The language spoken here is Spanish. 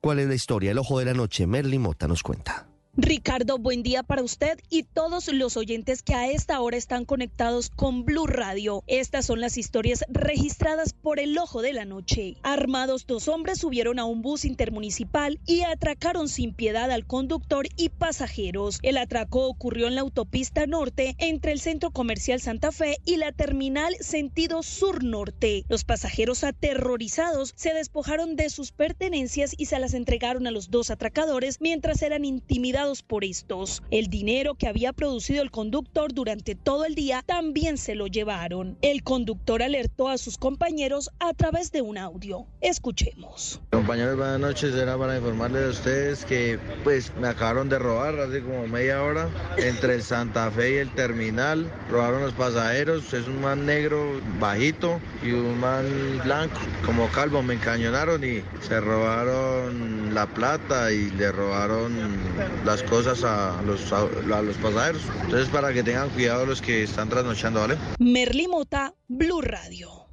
¿Cuál es la historia? El ojo de la noche. Merly Mota nos cuenta. Ricardo, buen día para usted y todos los oyentes que a esta hora están conectados con Blue Radio. Estas son las historias registradas por el ojo de la noche. Armados, dos hombres subieron a un bus intermunicipal y atracaron sin piedad al conductor y pasajeros. El atraco ocurrió en la autopista norte entre el centro comercial Santa Fe y la terminal sentido sur-norte. Los pasajeros aterrorizados se despojaron de sus pertenencias y se las entregaron a los dos atracadores mientras eran intimidados por estos. El dinero que había producido el conductor durante todo el día también se lo llevaron. El conductor alertó a sus compañeros a través de un audio. Escuchemos. Compañeros, buenas noches. Era para informarles a ustedes que pues me acabaron de robar hace como media hora entre el Santa Fe y el terminal. Robaron los pasajeros. Es un man negro bajito y un man blanco como calvo. Me encañonaron y se robaron la plata y le robaron la las cosas a los, a, los pasajeros. Entonces, para que tengan cuidado los que están trasnochando, ¿vale? Merlimota, Blue Radio.